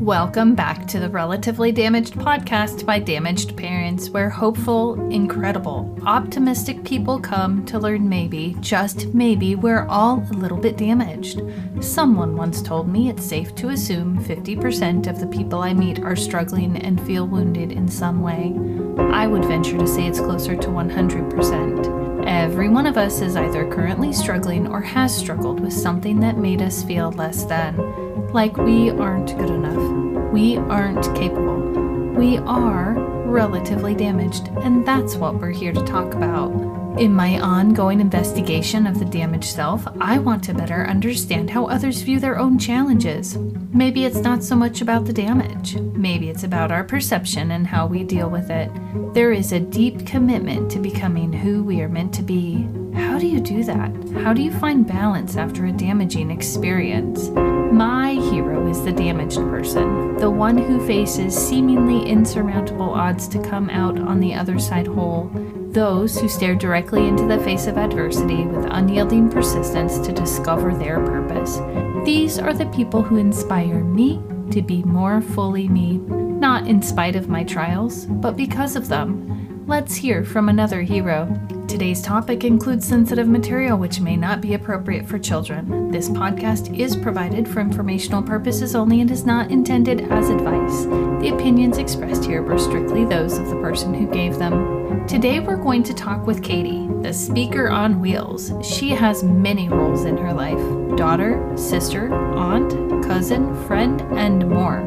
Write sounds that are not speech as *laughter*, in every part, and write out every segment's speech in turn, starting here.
Welcome back to the Relatively Damaged podcast by Damaged Parents, where hopeful, incredible, optimistic people come to learn maybe, just maybe, we're all a little bit damaged. Someone once told me it's safe to assume 50% of the people I meet are struggling and feel wounded in some way. I would venture to say it's closer to 100%. Every one of us is either currently struggling or has struggled with something that made us feel less than like we aren't good enough. We aren't capable. We are relatively damaged, and that's what we're here to talk about. In my ongoing investigation of the damaged self, I want to better understand how others view their own challenges. Maybe it's not so much about the damage, maybe it's about our perception and how we deal with it. There is a deep commitment to becoming who we are meant to be. How do you do that? How do you find balance after a damaging experience? My hero is the damaged person, the one who faces seemingly insurmountable odds to come out on the other side whole, those who stare directly into the face of adversity with unyielding persistence to discover their purpose. These are the people who inspire me to be more fully me, not in spite of my trials, but because of them. Let's hear from another hero. Today's topic includes sensitive material which may not be appropriate for children. This podcast is provided for informational purposes only and is not intended as advice. The opinions expressed here were strictly those of the person who gave them. Today we're going to talk with Katie, the speaker on wheels. She has many roles in her life daughter, sister, aunt, cousin, friend, and more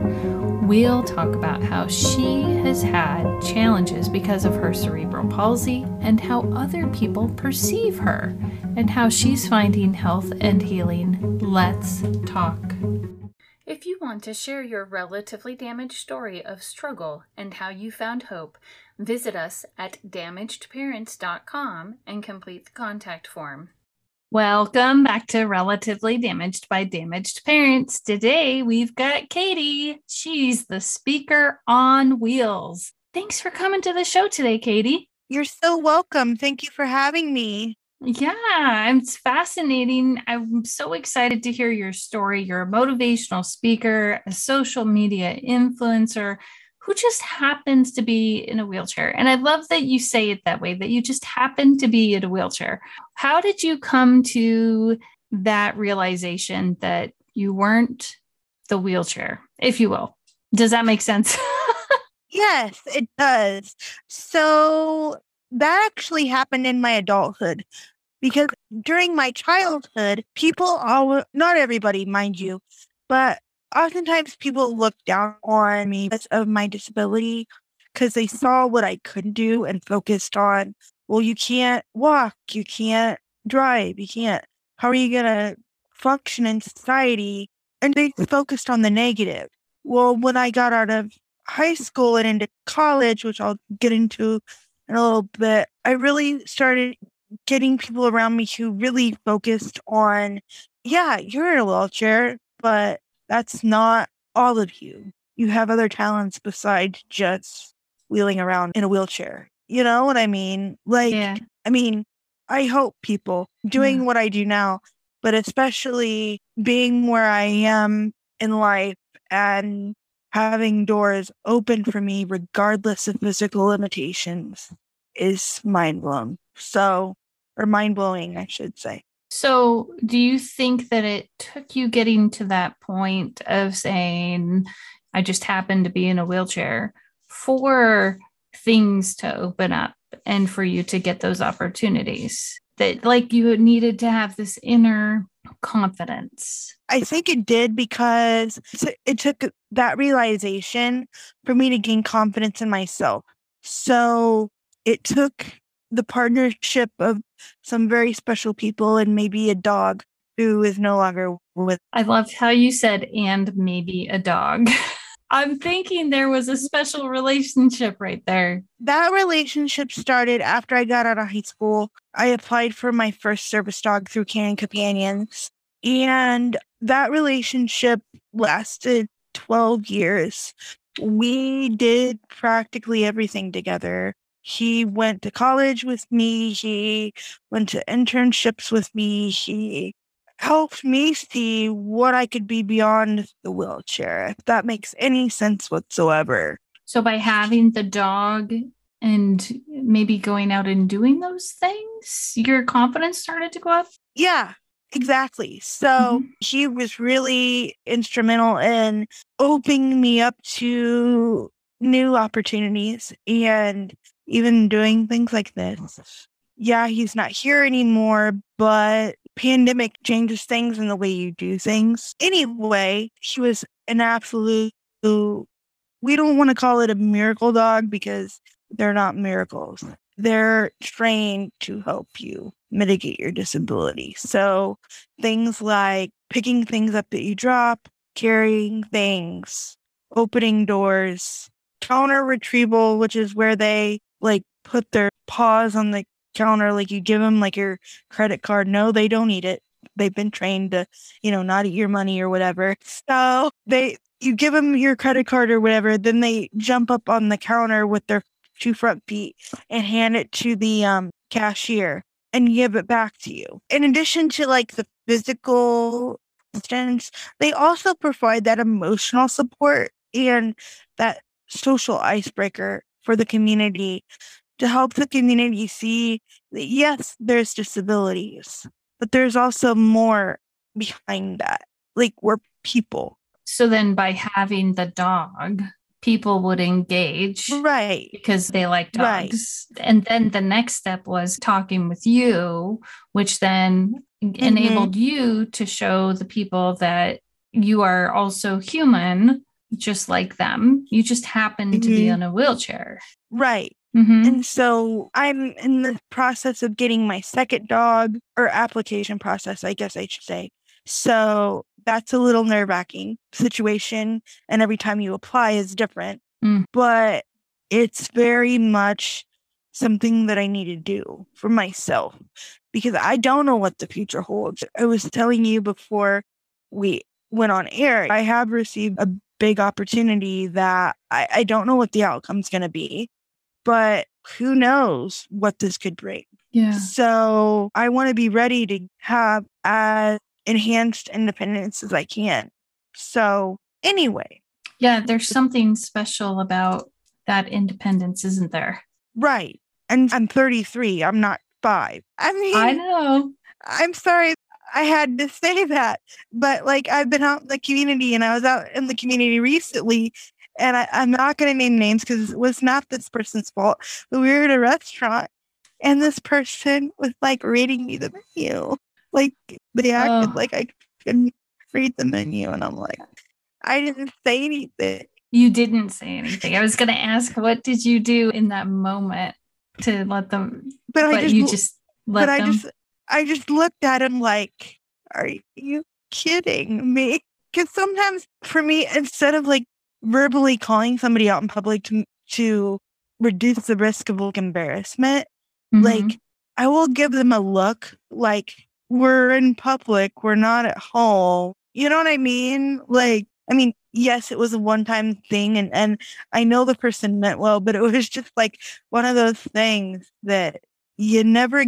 we'll talk about how she has had challenges because of her cerebral palsy and how other people perceive her and how she's finding health and healing. Let's talk. If you want to share your relatively damaged story of struggle and how you found hope, visit us at damagedparents.com and complete the contact form. Welcome back to Relatively Damaged by Damaged Parents. Today we've got Katie. She's the speaker on wheels. Thanks for coming to the show today, Katie. You're so welcome. Thank you for having me. Yeah, it's fascinating. I'm so excited to hear your story. You're a motivational speaker, a social media influencer, who just happens to be in a wheelchair. And I love that you say it that way, that you just happen to be in a wheelchair. How did you come to that realization that you weren't the wheelchair, if you will? Does that make sense? *laughs* yes, it does. So that actually happened in my adulthood because during my childhood, people all, not everybody, mind you, but oftentimes people look down on me because of my disability because they mm-hmm. saw what I couldn't do and focused on, well, you can't walk, you can't drive, you can't, how are you going to function in society? And they mm. focused on the negative. Well, when I got out of high school and into college, which I'll get into in a little bit, I really started getting people around me who really focused on, yeah, you're in a wheelchair, but that's not all of you. You have other talents besides just wheeling around in a wheelchair. You know what I mean? Like, yeah. I mean, I hope people doing yeah. what I do now, but especially being where I am in life and having doors open for me, regardless of physical limitations, is mind blown. So, or mind blowing, I should say. So, do you think that it took you getting to that point of saying, I just happened to be in a wheelchair for things to open up and for you to get those opportunities? That, like, you needed to have this inner confidence? I think it did because it took that realization for me to gain confidence in myself. So, it took the partnership of some very special people and maybe a dog who is no longer with. I love how you said, and maybe a dog. *laughs* I'm thinking there was a special relationship right there. That relationship started after I got out of high school. I applied for my first service dog through Canine Companions. And that relationship lasted 12 years. We did practically everything together. He went to college with me. He went to internships with me. He helped me see what I could be beyond the wheelchair, if that makes any sense whatsoever. So by having the dog and maybe going out and doing those things, your confidence started to go up? Yeah, exactly. So Mhm. he was really instrumental in opening me up to new opportunities and even doing things like this. Oh, yeah, he's not here anymore, but pandemic changes things in the way you do things. Anyway, he was an absolute we don't want to call it a miracle dog because they're not miracles. They're trained to help you mitigate your disability. So things like picking things up that you drop, carrying things, opening doors, counter retrieval, which is where they like put their paws on the counter, like you give them like your credit card. No, they don't eat it. They've been trained to, you know, not eat your money or whatever. So they, you give them your credit card or whatever, then they jump up on the counter with their two front feet and hand it to the um, cashier and give it back to you. In addition to like the physical assistance, they also provide that emotional support and that social icebreaker for the community to help the community see that yes, there's disabilities, but there's also more behind that. Like we're people. So then by having the dog, people would engage Right. because they like Right. dogs. And then the next step was talking with you, which then mm-hmm. enabled you to show the people that you are also human, just like them. You just happen to be Mhm. in a wheelchair. Right. Mhm. And so I'm in the process of getting my second dog or application process, I guess I should say. So that's a little nerve wracking situation. And every time you apply is different. Mm. But it's very much something that I need to do for myself because I don't know what the future holds. I was telling you before we went on air, I have received a big opportunity that I, I don't know what the outcome's going to be but who knows what this could bring. yeah. So I want to be ready to have as enhanced independence as I can. So anyway, Yeah. There's something special about that independence, isn't there? right. And I'm 33. I'm not five. I mean, I know. I'm sorry I had to say that, but like I've been out in the community and I was out in the community recently and I, I'm not going to name names because it was not this person's fault, but we were at a restaurant and this person was like reading me the menu. Like they acted Oh. like I couldn't read the menu. And I'm like, I didn't say anything. You didn't say anything. I was going to ask, what did you do in that moment to let them? But, But, I just, you just let but I them. just, I just looked at him like, are you kidding me? Because sometimes for me, instead of like verbally calling somebody out in public to, to reduce the risk of like embarrassment, Mhm. like I will give them a look like we're in public, we're not at home. You know what I mean? Like, I mean, yes, it was a one time thing and, and I know the person meant well, but it was just like one of those things that you never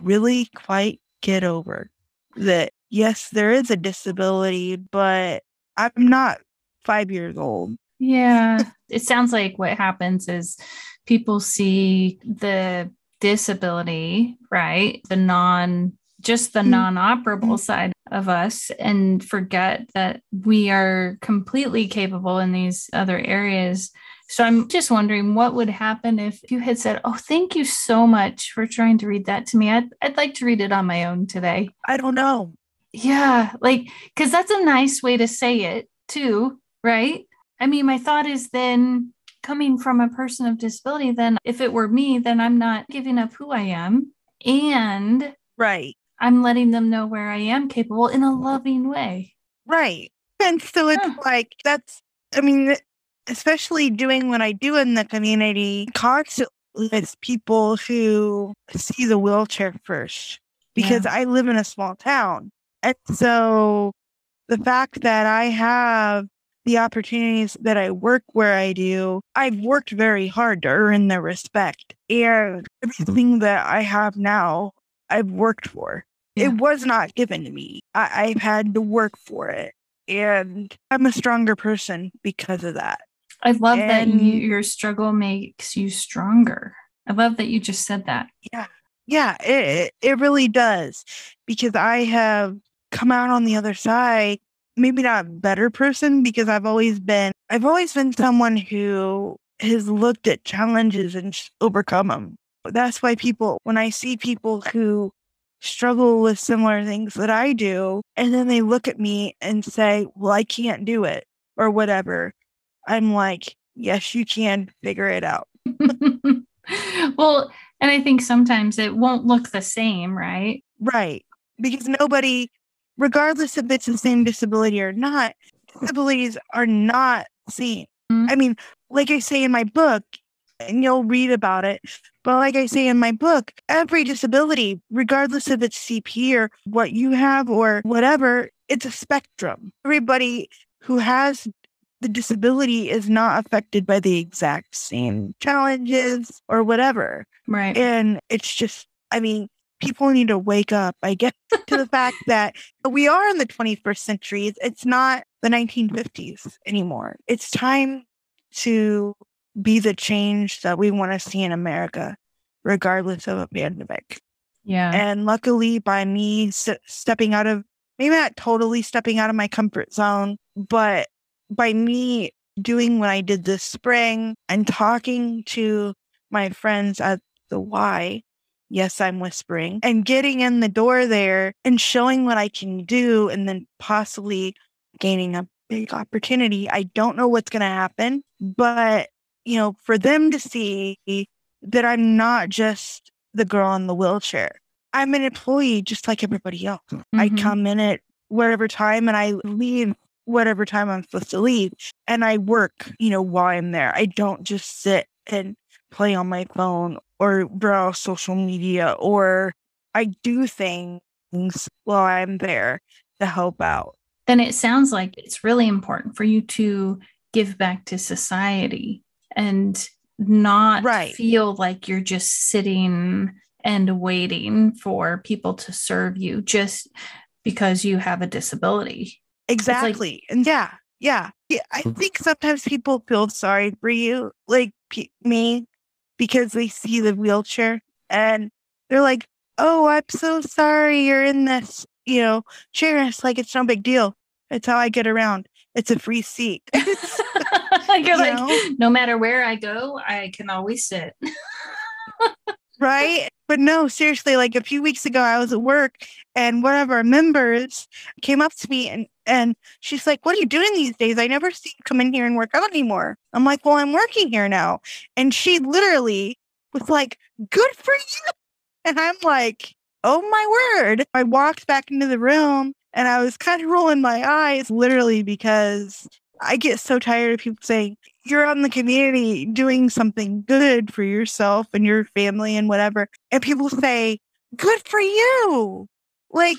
really quite get over. That yes, there is a disability, but I'm not five years old. Yeah. *laughs* It sounds like what happens is people see the disability, right? The non, just the Mm. non operable side of us and forget that we are completely capable in these other areas. So I'm just wondering what would happen if you had said, Oh, thank you so much for trying to read that to me. I'd, I'd like to read it on my own today. I don't know. Yeah, like because that's a nice way to say it too, right? I mean, my thought is then coming from a person of disability, then if it were me, then I'm not giving up who I am and Right. I'm letting them know where I am capable in a loving way. Right. And so it's like, that's, I mean, especially doing what I do in the community constantly with people who see the wheelchair first because I live in a small town. And so the fact that I have the opportunities that I work where I do, I've worked very hard to earn their respect. And mm-hmm. everything that I have now, I've worked for. Yeah. It was not given to me. I, I've had to work for it. And I'm a stronger person because of that. I love that you, your struggle makes you stronger. I love that you just said that. Yeah, Yeah, it it really does. Because I have come out on the other side, maybe not a better person because I've always been I've always been someone who has looked at challenges and overcome them. That's why people when I see people who struggle with similar things that I do and then they look at me and say, "Well, I can't do it." or whatever. I'm like, "Yes, you can figure it out." *laughs* well, and I think sometimes it won't look the same, right? Right. Because nobody, regardless if it's the same disability or not, disabilities are not seen. Mhm. I mean, like I say in my book, and you'll read about it, but like I say in my book, every disability, regardless if it's CP or what you have or whatever, it's a spectrum. Everybody who has the disability is not affected by the exact same challenges or whatever. Right. And it's just, I mean, people need to wake up, I guess, to the fact *laughs* that we are in the 21st century. It's- not the 1950s anymore. It's time to be the change that we want to see in America, regardless of a pandemic. yeah. And luckily, by me s- stepping out of, maybe not totally stepping out of my comfort zone, but by me doing what I did this spring and talking to my friends at the Y, yes, I'm whispering, and getting in the door there and showing what I can do, and then possibly gaining a big opportunity. I don't know what's going to happen, but you know, for them to see that I'm not just the girl in the wheelchair. I'm an employee just like everybody else. I Mhm. come in at whatever time and I leave whatever time I'm supposed to leave. And I work, you know, while I'm there. I don't just sit and play on my phone or browse social media or I do things while I'm there to help out. then it sounds like it's really important for you to give back to society and not Right. feel like you're just sitting and waiting for people to serve you just because you have a disability. Exactly. and yeah, yeah. Yeah, I mm. think sometimes people feel sorry for you, like pe- me, because they see the wheelchair and they're like, oh, I'm so sorry you're in this, you know, chair. And It's like, it's no big deal. It's how I get around. It's a free seat. *laughs* *laughs* you're You like, know? no matter where I go, I can always sit. right? But no, seriously, like a few weeks ago, I was at work and one of our members came up to me and, and she's like, What are you doing these days? I never see you come in here and work out anymore. I'm like, Well, I'm working here now. And she literally was like, Good for you. *laughs* And I'm like, Oh my word. I walked back into the room and I was kind of rolling my eyes literally because I get so tired of people saying, you're in the community doing something good for yourself and your family and whatever. And people say, good for you. Like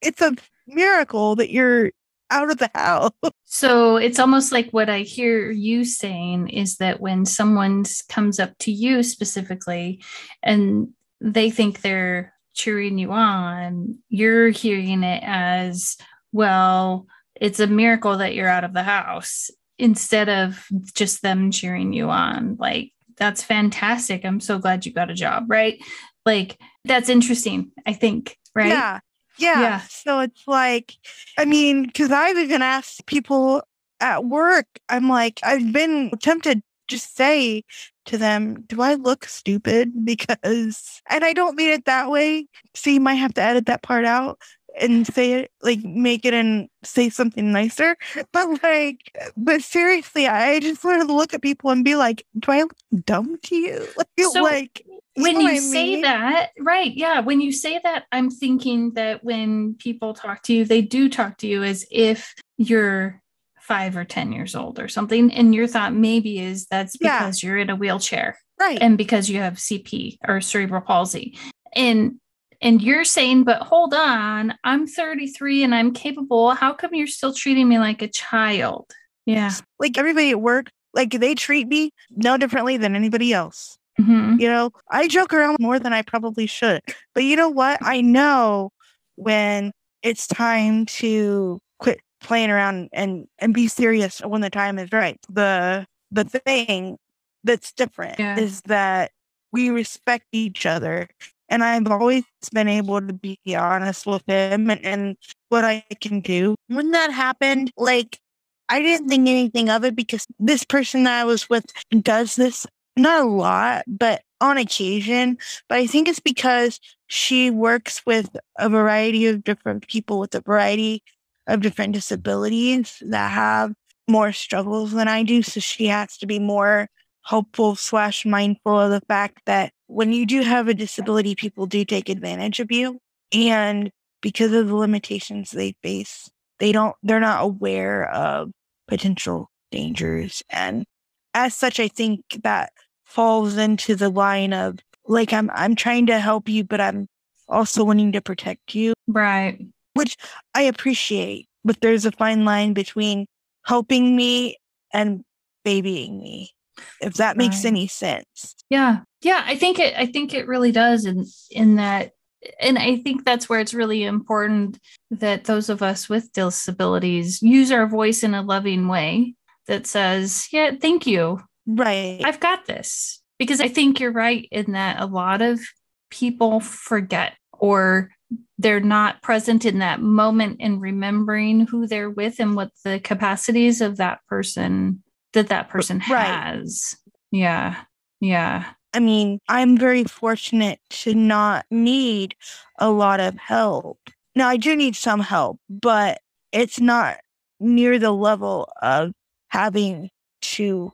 it's a miracle that you're out of the house. *laughs* So it's almost like what I hear you saying is that when someone comes up to you specifically and they think they're cheering you on, you're hearing it as, well, it's a miracle that you're out of the house instead of just them cheering you on. Like, that's fantastic. I'm so glad you got a job, right? Like, that's interesting, I think, right? Yeah. Yeah. Yeah. So it's like, I mean, because I've even asked people at work, I'm like, I've been tempted to just say to them, do I look stupid? *laughs* Because, and I don't mean it that way. So you might have to edit that part out and say it, like, make it and say something nicer. But like, but seriously, I just wanted to look at people and be like, do I look dumb to you? Like, *laughs* So like when know you say mean? that, right? Yeah. When you say that, I'm thinking that when people talk to you, they do talk to you as if you're five or 10 years old or something. And your thought maybe is that's Yeah. because you're in a wheelchair right. and because you have CP or cerebral palsy. And and you're saying, but hold on, I'm 33 and I'm capable. How come you're still treating me like a child? Yeah. like everybody at work, like they treat me no differently than anybody else. Mhm. You know, I joke around more than I probably should. But you know what? I know when it's time to quit playing around and and be serious when the time is right. The the thing that's different Yeah. is that we respect each other. And I've always been able to be honest with him and, and what I can do. When that happened, like I didn't think anything of it because this person that I was with does this not a lot, but on occasion. But I think it's because she works with a variety of different people with a variety of different disabilities that have more struggles than I do. So she has to be more hopeful slash mindful of the fact that when you do have a disability, people do take advantage of you. And because of the limitations they face, they don't, they're not aware of potential dangers. And as such, I think that falls into the line of like, I'm, I'm trying to help you, but I'm also wanting to protect you, Right. which I appreciate. But there's a fine line between helping me and babying me, if that makes Right. any sense. Yeah. Yeah, I think it I think it really does in in that and I think that's where it's really important that those of us with disabilities use our voice in a loving way that says, "Yeah, thank you. Right. I've got this." Because I think you're right in that a lot of people forget or they're not present in that moment in remembering who they're with and what the capacities of that person that that person Right. has. Yeah. Yeah. I mean, I'm very fortunate to not need a lot of help. Now, I do need some help, but it's not near the level of having to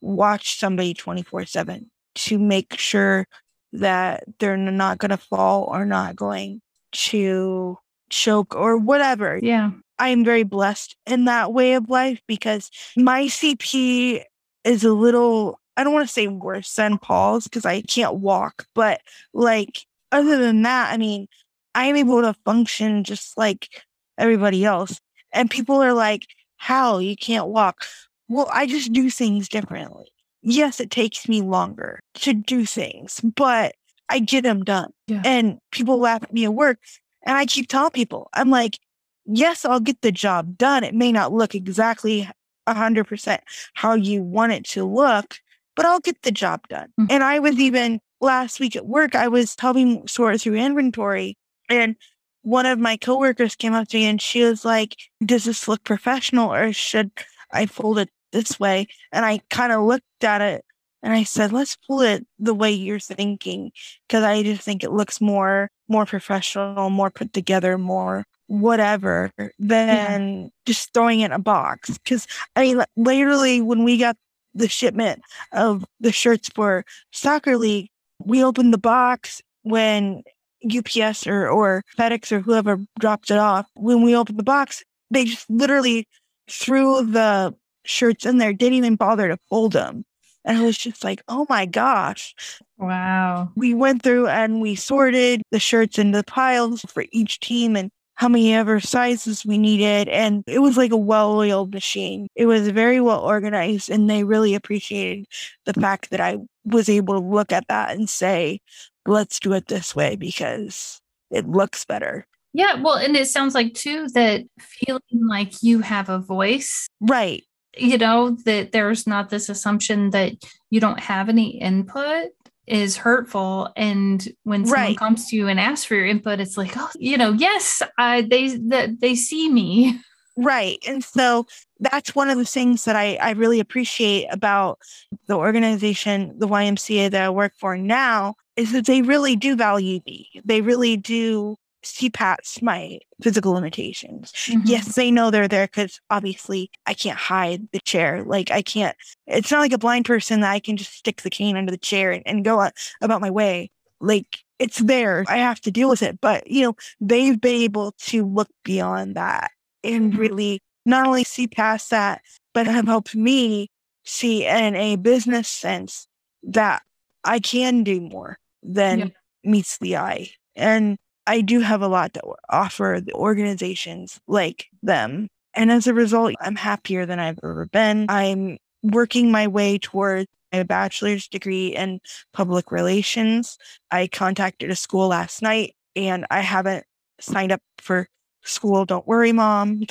watch somebody 24 7 to make sure that they're not going to fall or not going to choke or whatever. Yeah. I am very blessed in that way of life because my CP is a little, I don't want to say worse than Paul's because I can't walk, but like, other than that, I mean, I'm able to function just like everybody else. And people are like, how you can't walk? Well, I just do things differently. Yes, it takes me longer to do things, but I get them done. Yeah. And people laugh at me at work. And I keep telling people, I'm like, yes, I'll get the job done. It may not look exactly 100% how you want it to look, but I'll get the job done. Mhm. And I was even last week at work, I was helping sort through inventory, and one of my coworkers came up to me and she was like, Does this look professional or should I fold it this way? And I kind of looked at it and I said, Let's fold it the way you're thinking because I just think it looks more more professional, more put together, more whatever than just throwing it in a box. Because I mean, literally, when we got the shipment of the shirts for soccer league, we opened the box when UPS or or FedEx or whoever dropped it off. When we opened the box, they just literally threw the shirts in there, didn't even bother to fold them. And I was just like, oh my gosh Wow. we went through and we sorted the shirts into piles for each team and how many ever sizes we needed. And it was like a well oiled machine. It was very well organized. And they really appreciated the fact that I was able to look at that and say, let's do it this way because it looks better. Yeah. Well, and it sounds like too that feeling like you have a voice, Right. you know, that there's not this assumption that you don't have any input is hurtful. And when someone Right. comes to you and asks for your input, it's like, oh, you know, yes, I they they see me. Right. And so that's one of the things that I, I really appreciate about the organization, the YMCA that I work for now, is that they really do value me. They really do see past my physical limitations. Mhm. Yes, they know they're there because obviously I can't hide the chair. Like I can't, it's not like a blind person that I can just stick the cane under the chair and, and go on about my way. Like it's there. I have to deal with it. But, you know, they've been able to look beyond that and Mhm. really not only see past that, but have helped me see in a business sense that I can do more than Yeah. meets the eye. And I do have a lot to offer the organizations like them. And as a result, I'm happier than I've ever been. I'm working my way towards a bachelor's degree in public relations. I contacted a school last night and I haven't signed up for school. Don't worry, mom.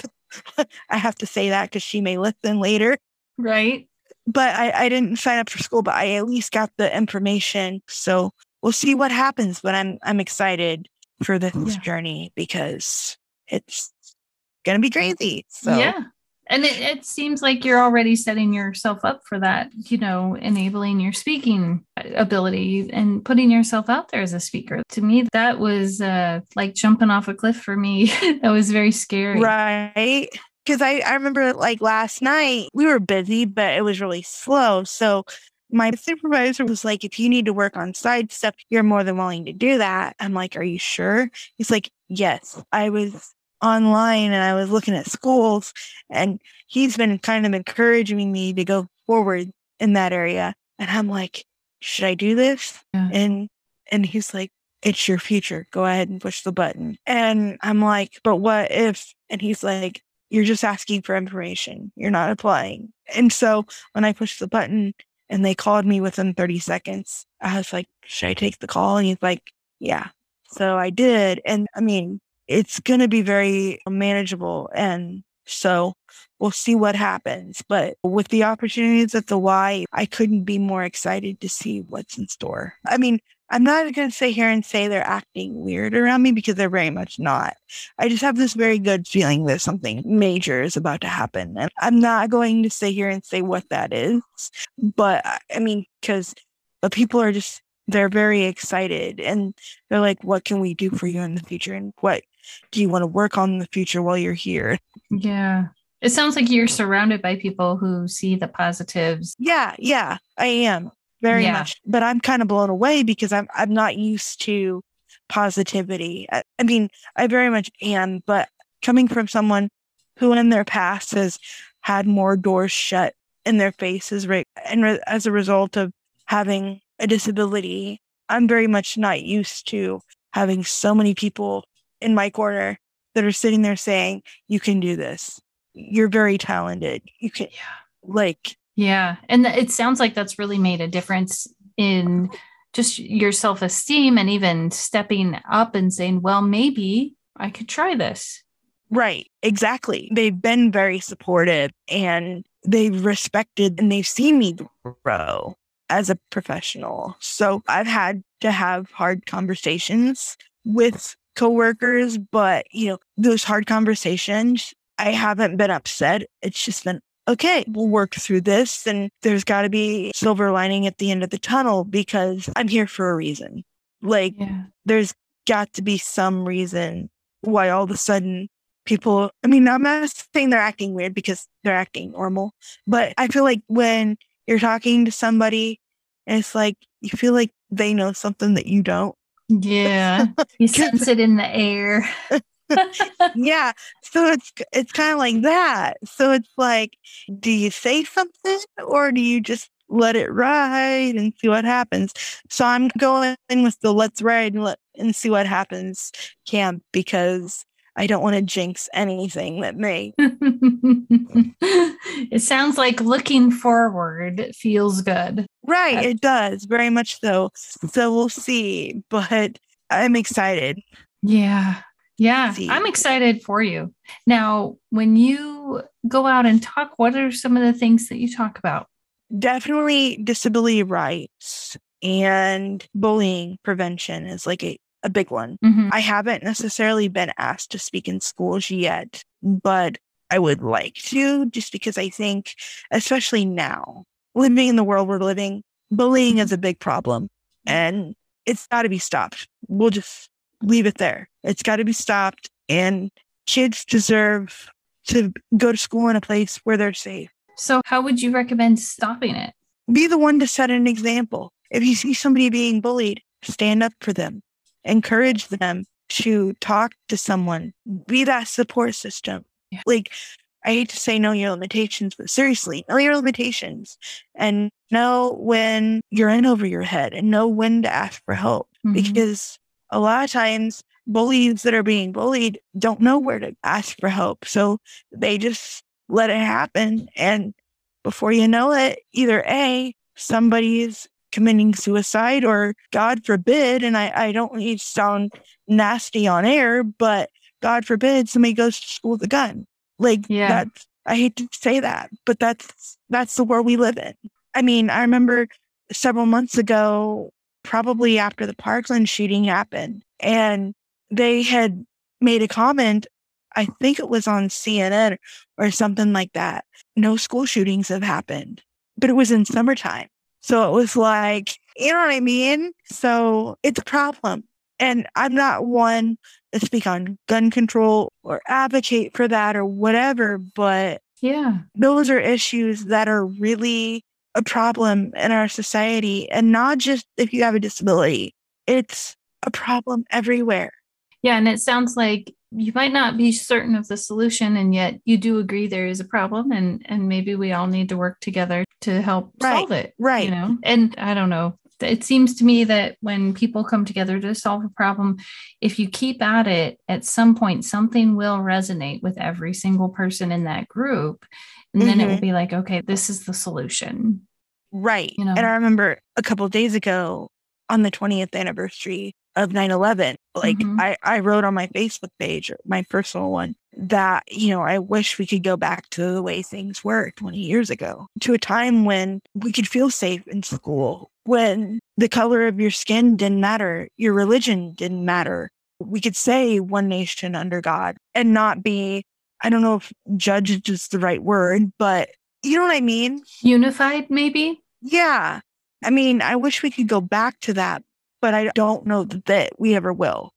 *laughs* I have to say that because she may listen later. Right. But I, I didn't sign up for school, but I at least got the information. So we'll see what happens. But I'm I'm excited for this yeah. journey because it's gonna be crazy. So yeah. And it, it seems like you're already setting yourself up for that, you know, enabling your speaking ability and putting yourself out there as a speaker. To me, that was uh, like jumping off a cliff for me. *laughs* that was very scary. Right because I, I remember like last night we were busy, but it was really slow. So my supervisor was like, if you need to work on side stuff, you're more than willing to do that. I'm like, are you sure? He's like, yes. I was online and I was looking at schools and he's been kind of encouraging me to go forward in that area. And I'm like, should I do this? Yeah. And and he's like, it's your future. Go ahead and push the button. And I'm like, but what if? And he's like, you're just asking for information. You're not applying. And so when I pushed the button and they called me within 30 seconds, I was like, should I take the call? And he's like, yeah. So I did. And I mean, it's going to be very manageable. And so we'll see what happens. But with the opportunities at the Y, I couldn't be more excited to see what's in store. I mean, I'm not going to sit here and say they're acting weird around me because they're very much not. I just have this very good feeling that something major is about to happen. And I'm not going to sit here and say what that is. But I mean, because the people are just, they're very excited and they're like, what can we do for you in the future? And what do you want to work on in the future while you're here? Yeah. It sounds like you're surrounded by people who see the positives. Yeah, yeah, I am very yeah. much. But I'm kind of blown away because I'm I'm not used to positivity. I, I mean, I very much am, but coming from someone who in their past has had more doors shut in their faces, right? And re- as a result of having a disability, I'm very much not used to having so many people in my corner that are sitting there saying, You can do this. You're very talented. You can, yeah. like, yeah. And it sounds like that's really made a difference in just your self esteem and even stepping up and saying, well, maybe I could try this. Right. Exactly. They've been very supportive and they've respected and they've seen me grow as a professional. So I've had to have hard conversations with coworkers, but you know, those hard conversations, I haven't been upset. It's just been okay, we'll work through this. And there's got to be silver lining at the end of the tunnel because I'm here for a reason. Like, yeah. there's got to be some reason why all of a sudden people, I mean, I'm not saying they're acting weird because they're acting normal, but I feel like when you're talking to somebody and it's like, you feel like they know something that you don't. Yeah. *laughs* You sense it in the air. *laughs* yeah. So it's it's kind of like that. So it's like, do you say something or do you just let it ride and see what happens? So I'm going with the let's ride and let and see what happens camp because I don't want to jinx anything that may. *laughs* it sounds like looking forward feels good. Right, it does very much so. So we'll see, but I'm excited. Yeah. Yeah, I'm excited for you. Now, when you go out and talk, what are some of the things that you talk about? Definitely disability rights and bullying prevention is like a, a big one. Mm-hmm. I haven't necessarily been asked to speak in schools yet, but I would like to just because I think, especially now, living in the world we're living, bullying is a big problem and it's got to be stopped. We'll just leave it there. It's got to be stopped. And kids deserve to go to school in a place where they're safe. So, how would you recommend stopping it? Be the one to set an example. If you see somebody being bullied, stand up for them, encourage them to talk to someone, be that support system. Yeah. Like, I hate to say know your limitations, but seriously, know your limitations and know when you're in over your head and know when to ask for help mm-hmm. because a lot of times bullies that are being bullied don't know where to ask for help. So they just let it happen. And before you know it, either A, somebody's committing suicide or God forbid, and I, I don't need to sound nasty on air, but God forbid somebody goes to school with a gun. Like Yeah. that's I hate to say that, but that's that's the world we live in. I mean, I remember several months ago, probably after the Parkland shooting happened, and they had made a comment. I think it was on CNN or something like that. No school shootings have happened, but it was in summertime. So it was like, you know what I mean? So it's a problem. And I'm not one to speak on gun control or advocate for that or whatever, but Yeah. those are issues that are really a problem in our society. And not just if you have a disability, it's a problem everywhere. Yeah. And it sounds like you might not be certain of the solution, and yet you do agree there is a problem, and and maybe we all need to work together to help Right, solve it. right. You know, and I don't know. It seems to me that when people come together to solve a problem, if you keep at it, at some point something will resonate with every single person in that group, and then it will Mhm. be like, okay, this is the solution. Right. You know? And I remember a couple of days ago on the 20th anniversary of 9 11, like Mhm. I, I wrote on my Facebook page, my personal one, that, you know, I wish we could go back to the way things were 20 years ago, to a time when we could feel safe in school, when the color of your skin didn't matter, your religion didn't matter. We could say one nation under God and not be, I don't know if judge is the right word, but you know what I mean? Unified, maybe. Yeah. I mean, I wish we could go back to that, but I don't know that, we ever will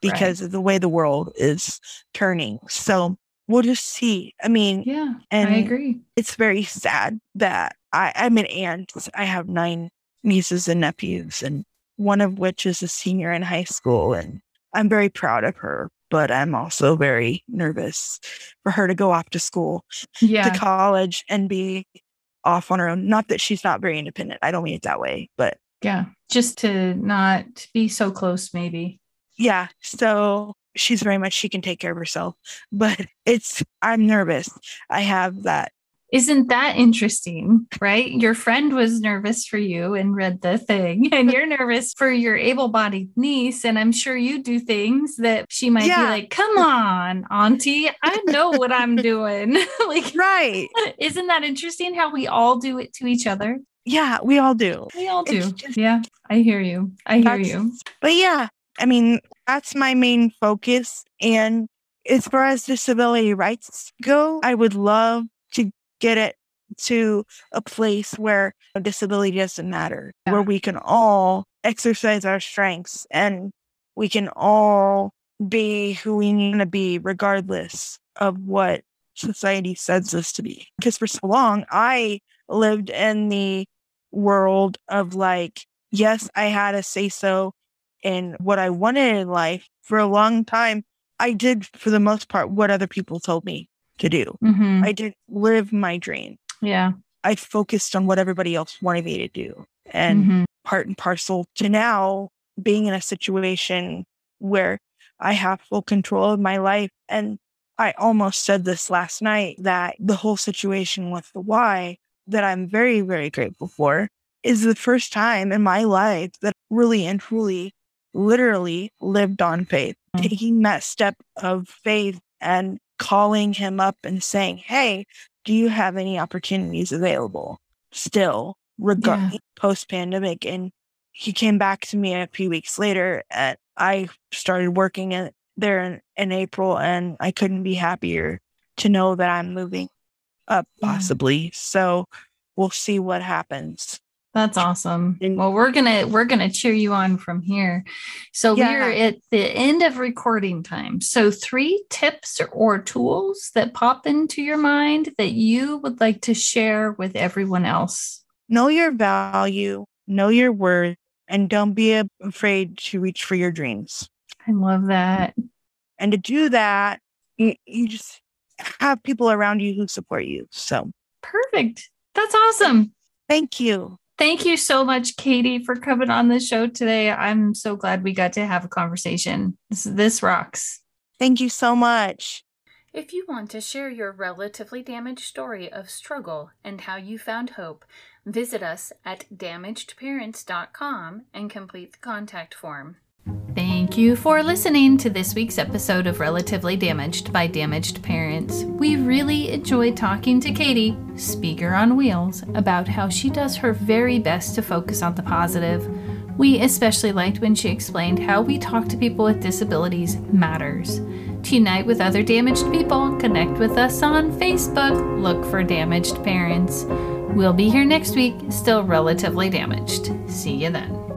because of the way the world is turning. So we'll just see. I mean, Yeah, and I agree. it's very sad that I, I'm an aunt. I have nine nieces and nephews, and one of which is a senior in high school. And I'm very proud of her, but I'm also very nervous for her to go off to school Yeah. to college and be off on her own. Not that she's not very independent. I don't mean it that way, but Yeah. Just to not be so close, maybe. yeah. So she's very much she can take care of herself. But it's I'm nervous. I have that. Isn't that interesting? Right? Your friend was nervous for you and read the thing, *laughs* and you're nervous for your able bodied niece. And I'm sure you do things that she might Yeah. be like, come on, Auntie, I know what I'm *laughs* doing. *laughs* like, Right. isn't that interesting how we all do it to each other? Yeah, we all do. We all do. just- yeah, I hear you. I hear you. But yeah, I mean, that's my main focus. And as far as disability rights go, I would love get it to a place where disability doesn't matter, Yeah. where we can all exercise our strengths and we can all be who we need to be, regardless of what society says us to be. Because for so long, I lived in the world of like, yes, I had a say so in what I wanted in life for a long time. I did, for the most part, what other people told me to do. Mhm. I didn't live my dream. yeah. I focused on what everybody else wanted me to do. And Mhm. part and parcel to now being in a situation where I have full control of my life. And I almost said this last night that the whole situation with the Y that I'm very, very grateful for is the first time in my life that really and truly, literally lived on faith, Mm. taking that step of faith and calling him up and saying, Hey, do you have any opportunities available still, regard Yeah. post pandemic? And he came back to me a few weeks later and I started working in, there in, in April and I couldn't be happier to know that I'm moving up Yeah. possibly. So we'll see what happens. That's awesome. And- Well, we're gonna we're gonna cheer you on from here. So Yeah. we're at the end of recording time. So three tips or tools that pop into your mind that you would like to share with everyone else. Know your value, know your worth, and don't be afraid to reach for your dreams. I love that. And to do that, you, you just have people around you who support you. So Perfect. That's awesome. thank you. Thank you so much, Katie, for coming on the show today. I'm so glad we got to have a conversation. This this rocks. Thank you so much. If you want to share your relatively damaged story of struggle and how you found hope, visit us at damagedparents.com and complete the contact form. Thank you for listening to this week's episode of Relatively Damaged by Damaged Parents. We really enjoyed talking to Katie, speaker on wheels, about how she does her very best to focus on the positive. We especially liked when she explained how we talk to people with disabilities matters. To unite with other damaged people, connect with us on Facebook. Look for Damaged Parents. We'll be here next week, still relatively damaged. See you then.